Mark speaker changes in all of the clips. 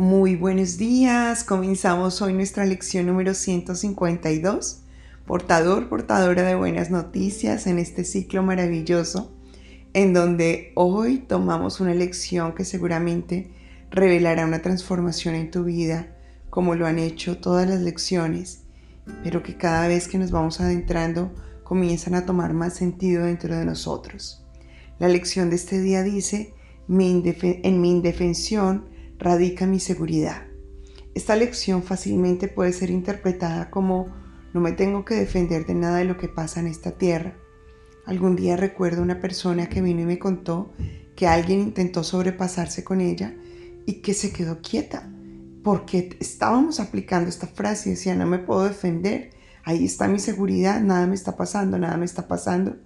Speaker 1: Muy buenos días. Comenzamos hoy nuestra lección número 152. Portador, portadora de buenas noticias en este ciclo maravilloso, en donde hoy tomamos una lección que seguramente revelará una transformación en tu vida, como lo han hecho todas las lecciones, pero que cada vez que nos vamos adentrando comienzan a tomar más sentido dentro de nosotros. La lección de este día dice, en mi indefensión radica mi seguridad. Esta lección fácilmente puede ser interpretada como no me tengo que defender de nada de lo que pasa en esta tierra. Algún día recuerdo una persona que vino y me contó que alguien intentó sobrepasarse con ella y que se quedó quieta porque estábamos aplicando esta frase y decía no me puedo defender, ahí está mi seguridad, nada me está pasando, nada me está pasando.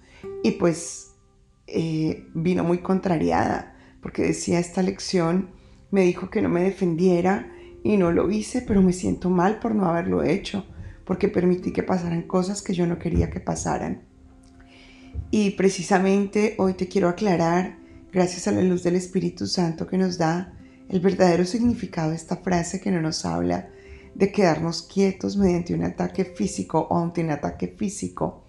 Speaker 1: Y pues eh, vino muy contrariada porque decía esta lección me dijo que no me defendiera y no lo hice, pero me siento mal por no haberlo hecho, porque permití que pasaran cosas que yo no quería que pasaran. Y precisamente hoy te quiero aclarar, gracias a la luz del Espíritu Santo que nos da, el verdadero significado de esta frase que no nos habla de quedarnos quietos mediante un ataque físico o ante un ataque físico.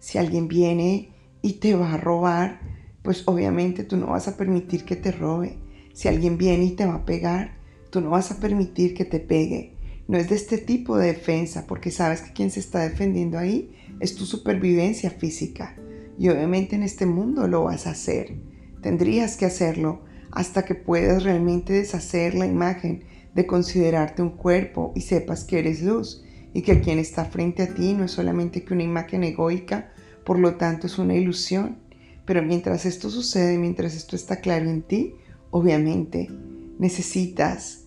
Speaker 1: Si alguien viene y te va a robar, pues obviamente tú no vas a permitir que te robe. Si alguien viene y te va a pegar, tú no vas a permitir que te pegue. No es de este tipo de defensa, porque sabes que quien se está defendiendo ahí es tu supervivencia física. Y obviamente en este mundo lo vas a hacer. Tendrías que hacerlo hasta que puedas realmente deshacer la imagen de considerarte un cuerpo y sepas que eres luz y que quien está frente a ti no es solamente que una imagen egoica, por lo tanto es una ilusión, pero mientras esto sucede, mientras esto está claro en ti, obviamente necesitas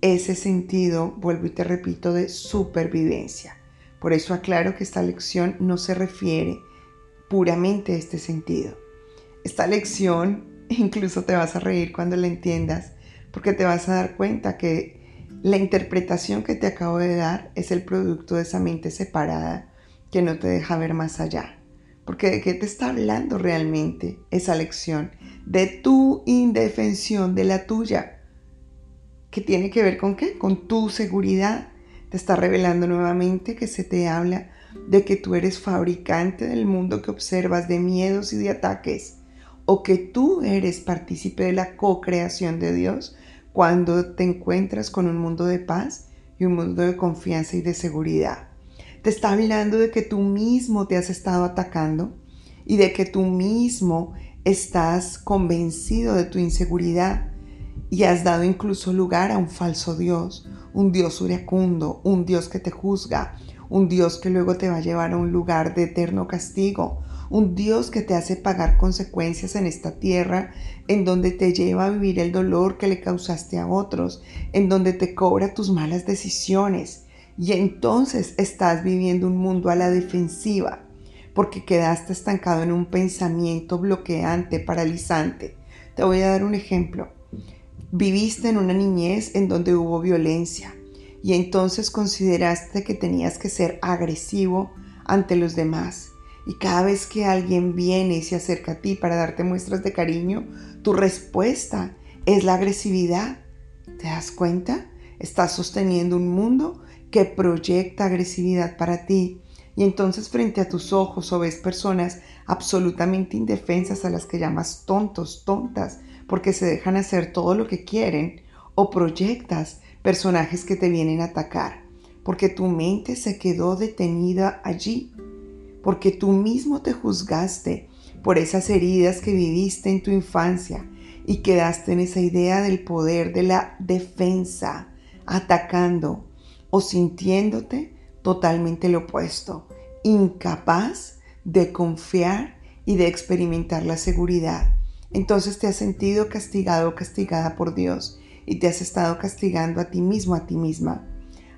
Speaker 1: ese sentido, vuelvo y te repito, de supervivencia. Por eso aclaro que esta lección no se refiere puramente a este sentido. Esta lección incluso te vas a reír cuando la entiendas, porque te vas a dar cuenta que la interpretación que te acabo de dar es el producto de esa mente separada que no te deja ver más allá. Porque de qué te está hablando realmente esa lección? De tu indefensión, de la tuya. ¿Qué tiene que ver con qué? Con tu seguridad. Te está revelando nuevamente que se te habla de que tú eres fabricante del mundo que observas de miedos y de ataques. O que tú eres partícipe de la co-creación de Dios cuando te encuentras con un mundo de paz y un mundo de confianza y de seguridad. Te está hablando de que tú mismo te has estado atacando y de que tú mismo estás convencido de tu inseguridad y has dado incluso lugar a un falso Dios, un Dios iracundo, un Dios que te juzga, un Dios que luego te va a llevar a un lugar de eterno castigo, un Dios que te hace pagar consecuencias en esta tierra, en donde te lleva a vivir el dolor que le causaste a otros, en donde te cobra tus malas decisiones, y entonces estás viviendo un mundo a la defensiva porque quedaste estancado en un pensamiento bloqueante, paralizante. Te voy a dar un ejemplo. Viviste en una niñez en donde hubo violencia y entonces consideraste que tenías que ser agresivo ante los demás. Y cada vez que alguien viene y se acerca a ti para darte muestras de cariño, tu respuesta es la agresividad. ¿Te das cuenta? Estás sosteniendo un mundo que proyecta agresividad para ti. Y entonces frente a tus ojos o ves personas absolutamente indefensas a las que llamas tontos, tontas, porque se dejan hacer todo lo que quieren, o proyectas personajes que te vienen a atacar, porque tu mente se quedó detenida allí, porque tú mismo te juzgaste por esas heridas que viviste en tu infancia y quedaste en esa idea del poder de la defensa, atacando, o sintiéndote totalmente lo opuesto, incapaz de confiar y de experimentar la seguridad. Entonces te has sentido castigado o castigada por Dios y te has estado castigando a ti mismo, a ti misma.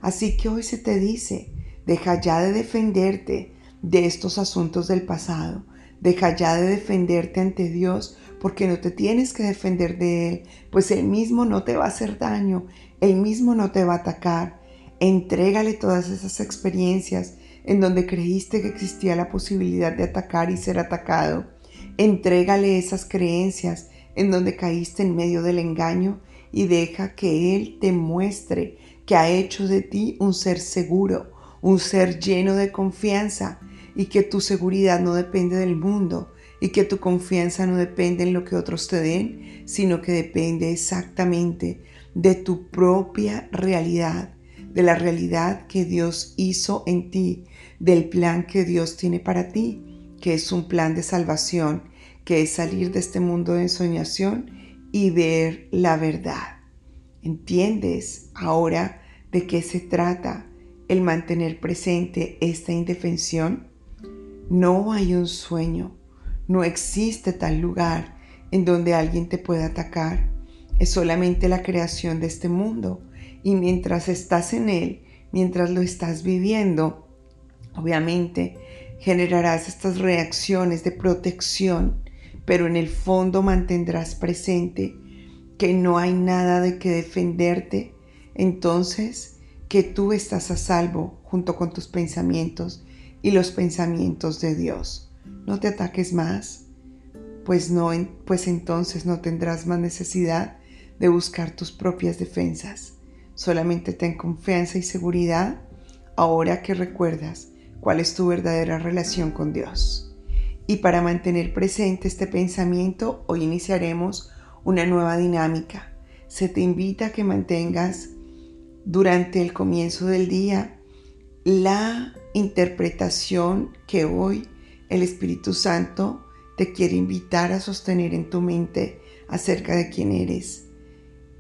Speaker 1: Así que hoy se te dice, deja ya de defenderte de estos asuntos del pasado, deja ya de defenderte ante Dios porque no te tienes que defender de Él, pues Él mismo no te va a hacer daño, Él mismo no te va a atacar, Entrégale todas esas experiencias en donde creíste que existía la posibilidad de atacar y ser atacado. Entrégale esas creencias en donde caíste en medio del engaño y deja que Él te muestre que ha hecho de ti un ser seguro, un ser lleno de confianza y que tu seguridad no depende del mundo y que tu confianza no depende en lo que otros te den, sino que depende exactamente de tu propia realidad, de la realidad que Dios hizo en ti, del plan que Dios tiene para ti, que es un plan de salvación, que es salir de este mundo de ensoñación y ver la verdad. ¿Entiendes ahora de qué se trata el mantener presente esta indefensión? No hay un sueño, no existe tal lugar en donde alguien te pueda atacar. Es solamente la creación de este mundo y mientras estás en él, mientras lo estás viviendo, obviamente generarás estas reacciones de protección, pero en el fondo mantendrás presente que no hay nada de que defenderte, entonces que tú estás a salvo junto con tus pensamientos y los pensamientos de Dios. No te ataques más, pues no, pues entonces no tendrás más necesidad de buscar tus propias defensas. Solamente ten confianza y seguridad ahora que recuerdas cuál es tu verdadera relación con Dios. Y para mantener presente este pensamiento, hoy iniciaremos una nueva dinámica. Se te invita a que mantengas durante el comienzo del día la interpretación que hoy el Espíritu Santo te quiere invitar a sostener en tu mente acerca de quién eres,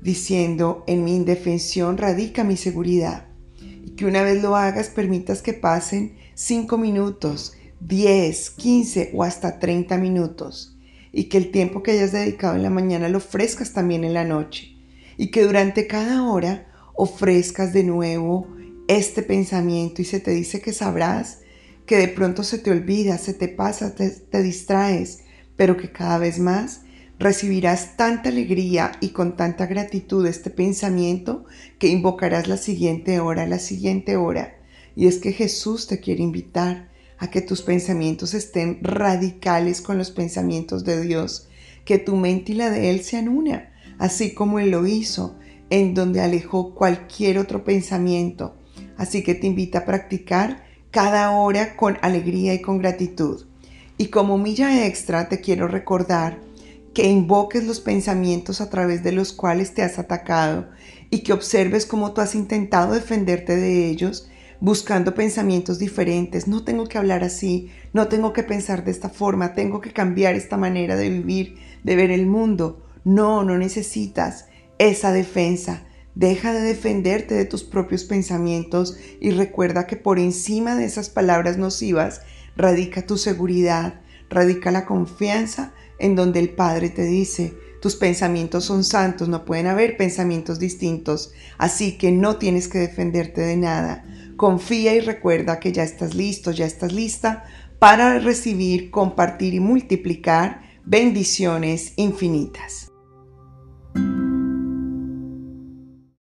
Speaker 1: diciendo, en mi indefensión radica mi seguridad, y que una vez lo hagas permitas que pasen 5 minutos, 10, 15 o hasta 30 minutos. Y que el tiempo que hayas dedicado en la mañana lo ofrezcas también en la noche. Y que durante cada hora ofrezcas de nuevo este pensamiento. Y se te dice que sabrás que de pronto se te olvida, se te pasa, te, te distraes, pero que cada vez más recibirás tanta alegría y con tanta gratitud este pensamiento que invocarás la siguiente hora, la siguiente hora. Y es que Jesús te quiere invitar a que tus pensamientos estén radicales con los pensamientos de Dios, que tu mente y la de Él sean una, así como Él lo hizo, en donde alejó cualquier otro pensamiento. Así que te invita a practicar cada hora con alegría y con gratitud. Y como milla extra te quiero recordar que invoques los pensamientos a través de los cuales te has atacado y que observes cómo tú has intentado defenderte de ellos buscando pensamientos diferentes. No tengo que hablar así, no tengo que pensar de esta forma, tengo que cambiar esta manera de vivir, de ver el mundo. No, no necesitas esa defensa. Deja de defenderte de tus propios pensamientos y recuerda que por encima de esas palabras nocivas radica tu seguridad, radica la confianza en donde el Padre te dice, tus pensamientos son santos, no pueden haber pensamientos distintos, así que no tienes que defenderte de nada. Confía y recuerda que ya estás listo, ya estás lista para recibir, compartir y multiplicar bendiciones infinitas.